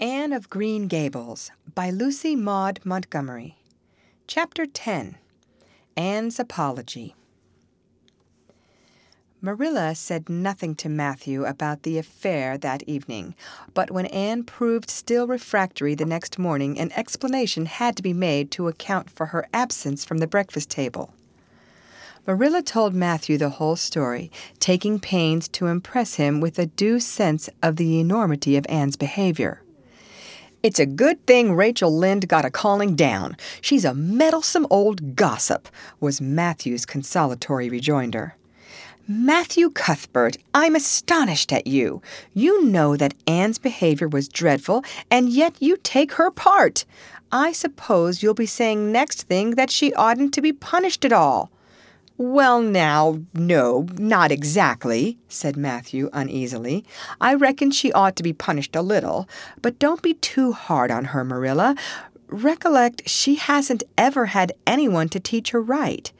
Anne of Green Gables by Lucy Maud Montgomery. Chapter 10 Anne's Apology. Marilla said nothing to Matthew about the affair that evening, but when Anne proved still refractory the next morning, an explanation had to be made to account for her absence from the breakfast table. Marilla told Matthew the whole story, taking pains to impress him with a due sense of the enormity of Anne's behavior. It's a good thing Rachel Lynde got a calling down. She's a meddlesome old gossip, was Matthew's consolatory rejoinder. Matthew Cuthbert, I'm astonished at you. You know that Anne's behavior was dreadful, and yet you take her part. I suppose you'll be saying next thing that she oughtn't to be punished at all. Well, now, no, not exactly, said Matthew uneasily. I reckon she ought to be punished a little, but don't be too hard on her, Marilla. Recollect, she hasn't ever had anyone to teach her right.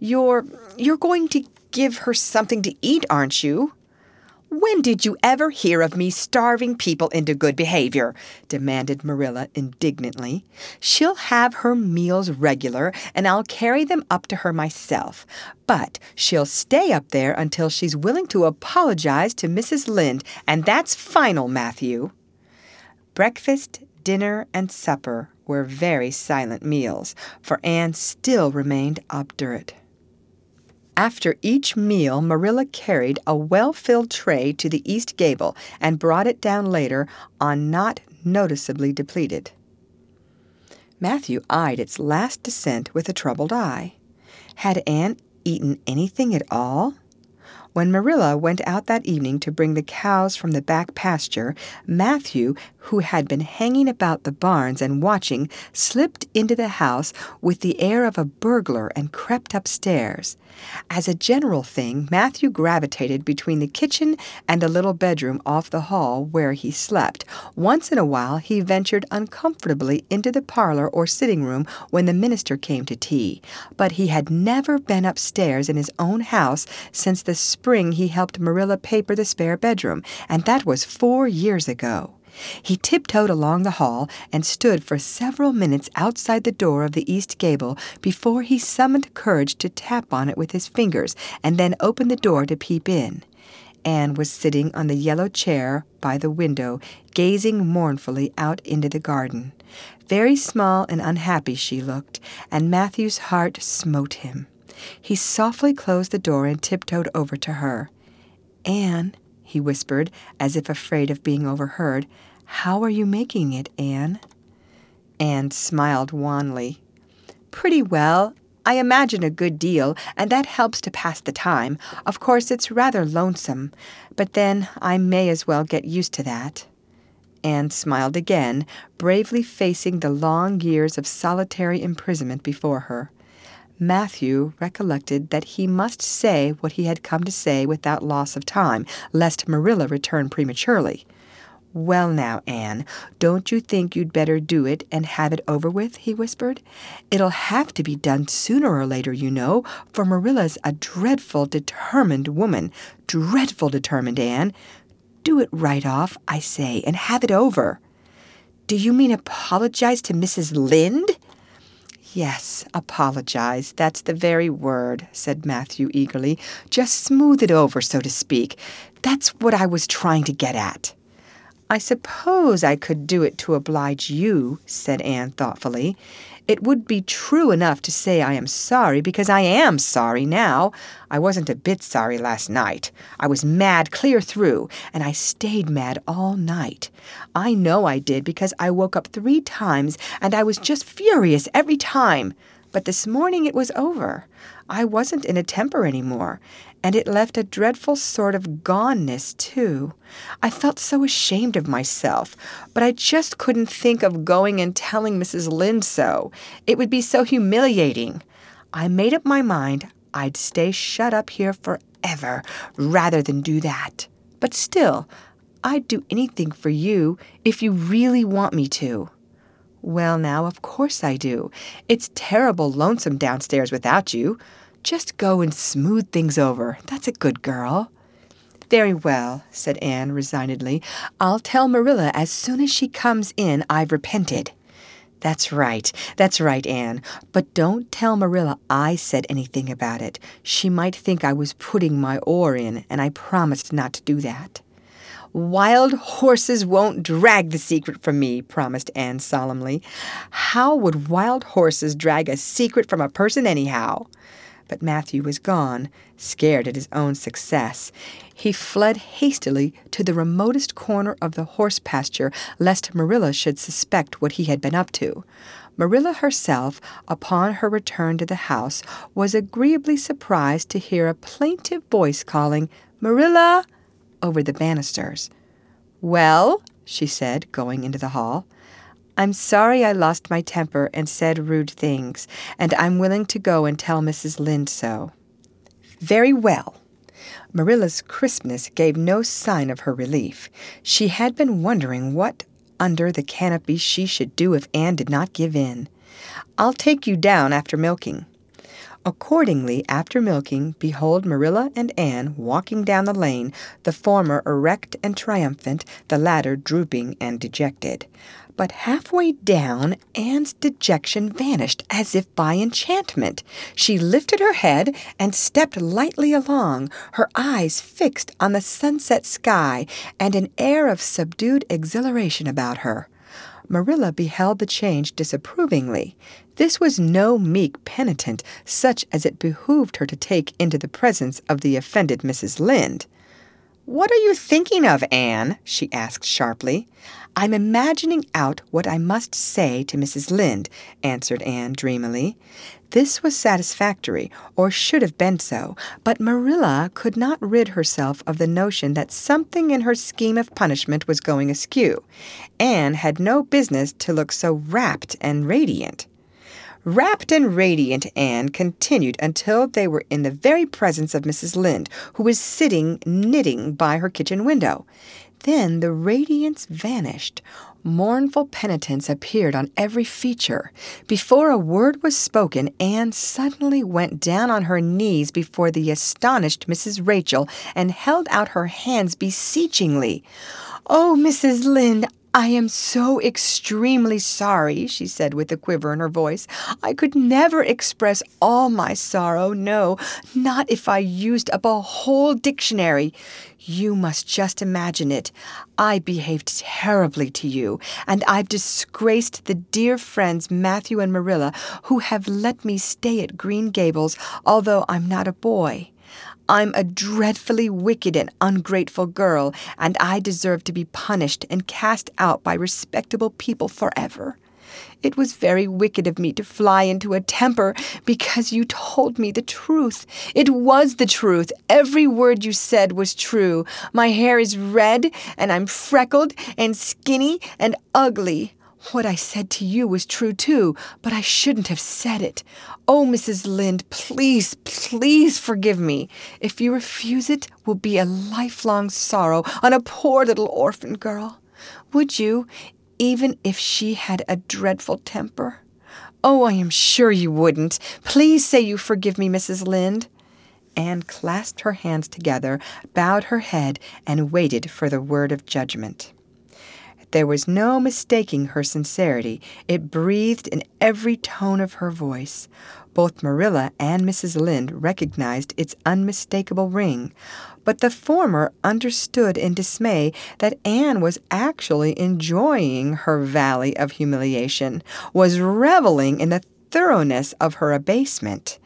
You're you're going to give her something to eat, aren't you? When did you ever hear of me starving people into good behavior? demanded Marilla indignantly. She'll have her meals regular, and I'll carry them up to her myself. But she'll stay up there until she's willing to apologize to Mrs. Lynde, and that's final, Matthew. Breakfast, dinner, and supper were very silent meals, for Anne still remained obdurate. After each meal, Marilla carried a well filled tray to the east gable and brought it down later on not noticeably depleted. Matthew eyed its last descent with a troubled eye. Had Anne eaten anything at all? When Marilla went out that evening to bring the cows from the back pasture, Matthew, who had been hanging about the barns and watching, slipped into the house with the air of a burglar and crept upstairs. As a general thing, Matthew gravitated between the kitchen and the little bedroom off the hall where he slept. Once in a while he ventured uncomfortably into the parlor or sitting room when the minister came to tea, but he had never been upstairs in his own house since the spring he helped Marilla paper the spare bedroom, and that was four years ago. He tiptoed along the hall and stood for several minutes outside the door of the east gable before he summoned courage to tap on it with his fingers and then open the door to peep in. Anne was sitting on the yellow chair by the window, gazing mournfully out into the garden. Very small and unhappy she looked, and Matthew's heart smote him. He softly closed the door and tiptoed over to her. Anne, he whispered, as if afraid of being overheard, how are you making it, Anne? Anne smiled wanly. Pretty well. I imagine a good deal, and that helps to pass the time. Of course, it's rather lonesome, but then I may as well get used to that. Anne smiled again, bravely facing the long years of solitary imprisonment before her. Matthew recollected that he must say what he had come to say without loss of time, lest Marilla return prematurely. Well, now, Anne, don't you think you'd better do it and have it over with? he whispered. It'll have to be done sooner or later, you know, for Marilla's a dreadful determined woman. Dreadful determined, Anne. Do it right off, I say, and have it over. Do you mean apologize to Mrs. Lynde? Yes, apologize. That's the very word, said Matthew eagerly. Just smooth it over, so to speak. That's what I was trying to get at. I suppose I could do it to oblige you, said Anne thoughtfully. It would be true enough to say I am sorry, because I am sorry now. I wasn't a bit sorry last night. I was mad clear through, and I stayed mad all night. I know I did because I woke up three times, and I was just furious every time. But this morning it was over. I wasn't in a temper any more, and it left a dreadful sort of goneness, too. I felt so ashamed of myself, but I just couldn't think of going and telling Mrs. Lynde so. It would be so humiliating. I made up my mind I'd stay shut up here forever rather than do that. But still, I'd do anything for you if you really want me to. Well, now, of course I do. It's terrible lonesome downstairs without you. Just go and smooth things over. That's a good girl. Very well, said Anne resignedly. I'll tell Marilla as soon as she comes in I've repented. That's right. That's right, Anne. But don't tell Marilla I said anything about it. She might think I was putting my oar in, and I promised not to do that. Wild horses won't drag the secret from me, promised Anne solemnly. How would wild horses drag a secret from a person, anyhow? But Matthew was gone, scared at his own success. He fled hastily to the remotest corner of the horse pasture, lest Marilla should suspect what he had been up to. Marilla herself, upon her return to the house, was agreeably surprised to hear a plaintive voice calling, Marilla! over the banisters. Well, she said, going into the hall, I'm sorry I lost my temper and said rude things, and I'm willing to go and tell Mrs. Lynde so. Very well. Marilla's crispness gave no sign of her relief. She had been wondering what under the canopy she should do if Anne did not give in. I'll take you down after milking. Accordingly, after milking, behold Marilla and Anne walking down the lane, the former erect and triumphant, the latter drooping and dejected. But halfway down, Anne's dejection vanished as if by enchantment. She lifted her head and stepped lightly along, her eyes fixed on the sunset sky and an air of subdued exhilaration about her. Marilla beheld the change disapprovingly. This was no meek penitent, such as it behooved her to take into the presence of the offended Mrs. Lynde. What are you thinking of, Anne? she asked sharply. I'm imagining out what I must say to Mrs. Lynde, answered Anne dreamily. This was satisfactory, or should have been so, but Marilla could not rid herself of the notion that something in her scheme of punishment was going askew. Anne had no business to look so rapt and radiant. Rapt and radiant Anne continued until they were in the very presence of Mrs. Lynde, who was sitting knitting by her kitchen window. Then the radiance vanished. Mournful penitence appeared on every feature. Before a word was spoken, Anne suddenly went down on her knees before the astonished Mrs. Rachel and held out her hands beseechingly. Oh, Mrs. Lynde, I am so extremely sorry, she said with a quiver in her voice. I could never express all my sorrow, no, not if I used up a whole dictionary. You must just imagine it. I behaved terribly to you, and I've disgraced the dear friends Matthew and Marilla who have let me stay at Green Gables, although I'm not a boy. I'm a dreadfully wicked and ungrateful girl, and I deserve to be punished and cast out by respectable people forever. It was very wicked of me to fly into a temper because you told me the truth. It was the truth. Every word you said was true. My hair is red, and I'm freckled and skinny and ugly. What I said to you was true too, but I shouldn't have said it. Oh, Mrs. Lynde, please, please forgive me. If you refuse it, will be a lifelong sorrow on a poor little orphan girl. Would you, even if she had a dreadful temper? Oh, I am sure you wouldn't. Please say you forgive me, Mrs. Lynde. Anne clasped her hands together, bowed her head, and waited for the word of judgment. There was no mistaking her sincerity. It breathed in every tone of her voice. Both Marilla and Mrs. Lynde recognized its unmistakable ring, but the former understood in dismay that Anne was actually enjoying her valley of humiliation, was reveling in the thoroughness of her abasement.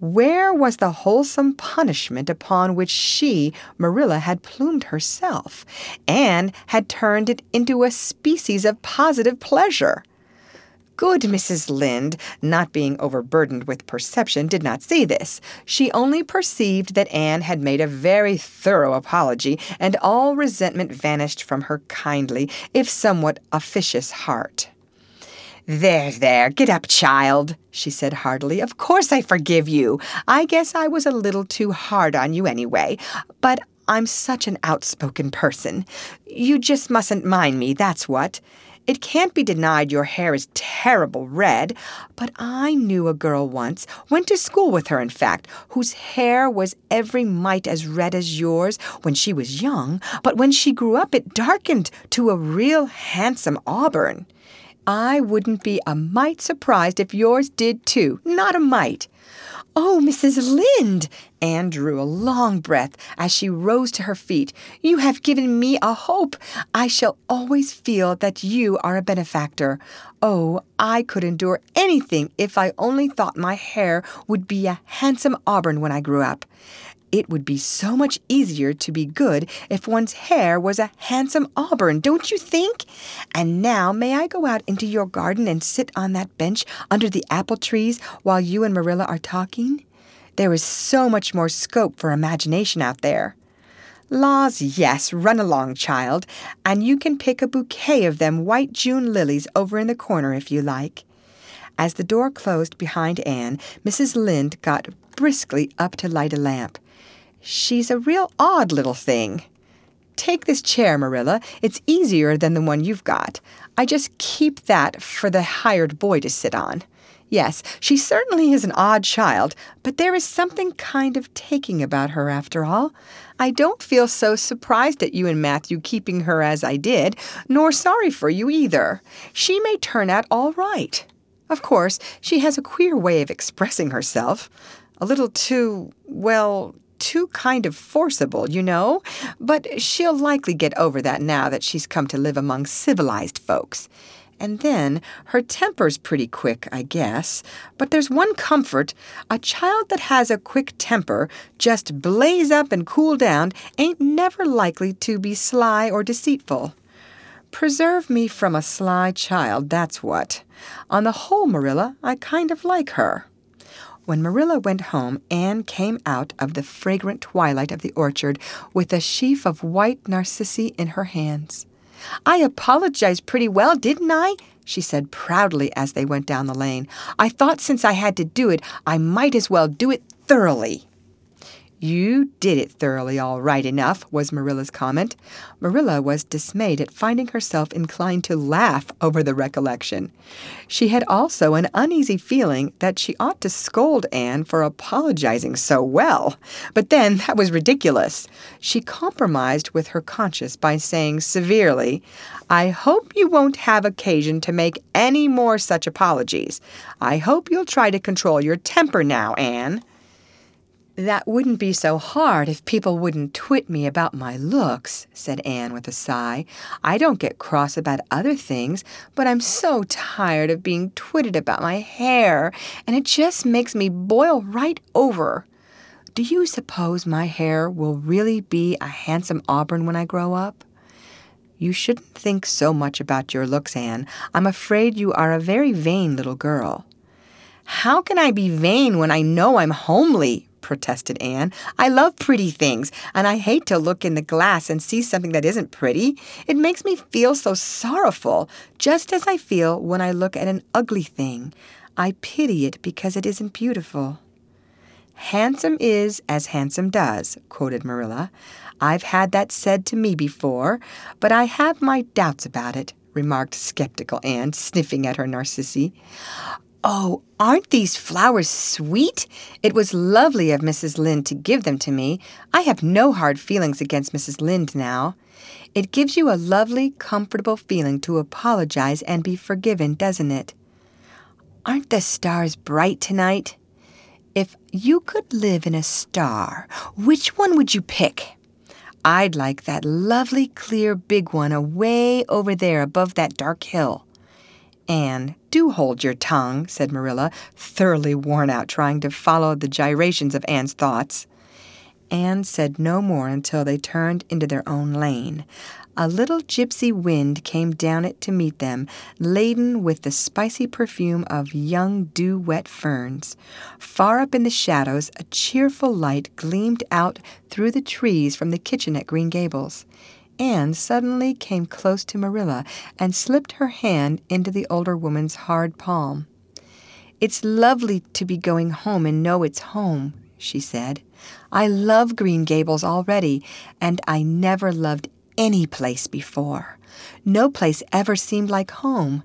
Where was the wholesome punishment upon which she, Marilla, had plumed herself, and had turned it into a species of positive pleasure? Good Mrs. Lynde, not being overburdened with perception, did not see this. She only perceived that Anne had made a very thorough apology, and all resentment vanished from her kindly, if somewhat officious heart. There, there, get up, child, she said heartily. Of course I forgive you. I guess I was a little too hard on you anyway, but I'm such an outspoken person. You just mustn't mind me, that's what. It can't be denied your hair is terrible red, but I knew a girl once, went to school with her, in fact, whose hair was every mite as red as yours when she was young, but when she grew up it darkened to a real handsome auburn. I wouldn't be a mite surprised if yours did too, not a mite. Oh, Mrs. Lynde! Anne drew a long breath as she rose to her feet. You have given me a hope. I shall always feel that you are a benefactor. Oh, I could endure anything if I only thought my hair would be a handsome auburn when I grew up. It would be so much easier to be good if one's hair was a handsome auburn, don't you think? And now, may I go out into your garden and sit on that bench under the apple trees while you and Marilla are talking? There is so much more scope for imagination out there. Laws, yes, run along, child, and you can pick a bouquet of them white June lilies over in the corner if you like. As the door closed behind Anne, Mrs. Lynde got briskly up to light a lamp. She's a real odd little thing. Take this chair, Marilla. It's easier than the one you've got. I just keep that for the hired boy to sit on. Yes, she certainly is an odd child, but there is something kind of taking about her after all. I don't feel so surprised at you and Matthew keeping her as I did, nor sorry for you either. She may turn out all right. Of course, she has a queer way of expressing herself. A little too, well, too kind of forcible, you know, but she'll likely get over that now that she's come to live among civilized folks. And then her temper's pretty quick, I guess. But there's one comfort a child that has a quick temper, just blaze up and cool down, ain't never likely to be sly or deceitful. Preserve me from a sly child, that's what. On the whole, Marilla, I kind of like her. When Marilla went home, Anne came out of the fragrant twilight of the orchard with a sheaf of white narcissi in her hands. I apologized pretty well, didn't I? she said proudly as they went down the lane. I thought since I had to do it, I might as well do it thoroughly. You did it thoroughly all right enough, was Marilla's comment. Marilla was dismayed at finding herself inclined to laugh over the recollection. She had also an uneasy feeling that she ought to scold Anne for apologizing so well. But then that was ridiculous. She compromised with her conscience by saying severely, I hope you won't have occasion to make any more such apologies. I hope you'll try to control your temper now, Anne. That wouldn't be so hard if people wouldn't twit me about my looks, said Anne with a sigh. I don't get cross about other things, but I'm so tired of being twitted about my hair, and it just makes me boil right over. Do you suppose my hair will really be a handsome auburn when I grow up? You shouldn't think so much about your looks, Anne. I'm afraid you are a very vain little girl. How can I be vain when I know I'm homely? Protested Anne. I love pretty things, and I hate to look in the glass and see something that isn't pretty. It makes me feel so sorrowful, just as I feel when I look at an ugly thing. I pity it because it isn't beautiful. Handsome is as handsome does, quoted Marilla. I've had that said to me before, but I have my doubts about it, remarked skeptical Anne, sniffing at her narcissi. Oh, aren't these flowers sweet? It was lovely of Mrs. Lynde to give them to me. I have no hard feelings against Mrs. Lynde now. It gives you a lovely, comfortable feeling to apologize and be forgiven, doesn't it? Aren't the stars bright tonight? If you could live in a star, which one would you pick? I'd like that lovely, clear, big one away over there above that dark hill. Anne, do hold your tongue, said Marilla, thoroughly worn out trying to follow the gyrations of Anne's thoughts. Anne said no more until they turned into their own lane. A little gypsy wind came down it to meet them, laden with the spicy perfume of young dew wet ferns. Far up in the shadows, a cheerful light gleamed out through the trees from the kitchen at Green Gables. Anne suddenly came close to Marilla and slipped her hand into the older woman's hard palm. It's lovely to be going home and know it's home, she said. I love Green Gables already, and I never loved any place before. No place ever seemed like home.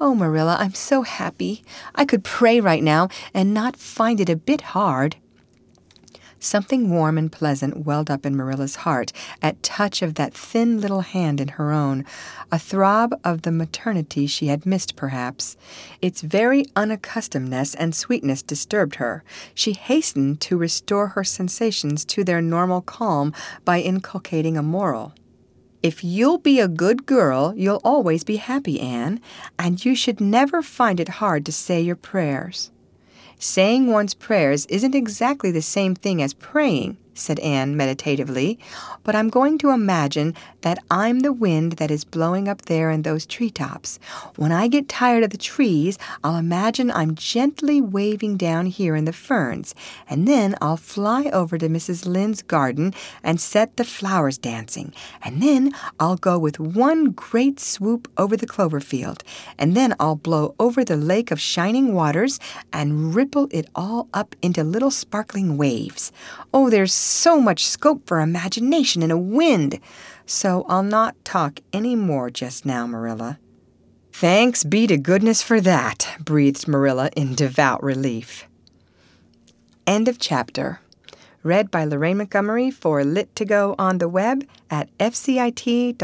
Oh, Marilla, I'm so happy. I could pray right now and not find it a bit hard. Something warm and pleasant welled up in Marilla's heart at touch of that thin little hand in her own, a throb of the maternity she had missed, perhaps. Its very unaccustomedness and sweetness disturbed her. She hastened to restore her sensations to their normal calm by inculcating a moral. If you'll be a good girl, you'll always be happy, Anne, and you should never find it hard to say your prayers. Saying one's prayers isn't exactly the same thing as praying, said Anne meditatively, but I'm going to imagine that I'm the wind that is blowing up there in those treetops. When I get tired of the trees, I'll imagine I'm gently waving down here in the ferns, and then I'll fly over to Mrs. Lynde's garden and set the flowers dancing, and then I'll go with one great swoop over the clover field, and then I'll blow over the lake of shining waters and ripple it all up into little sparkling waves. Oh, there's so much scope for imagination in a wind. So I'll not talk any more just now, Marilla. Thanks be to goodness for that, breathed Marilla in devout relief. End of chapter. Read by Lorraine Montgomery for Lit2Go on the web at fcit.usf.edu.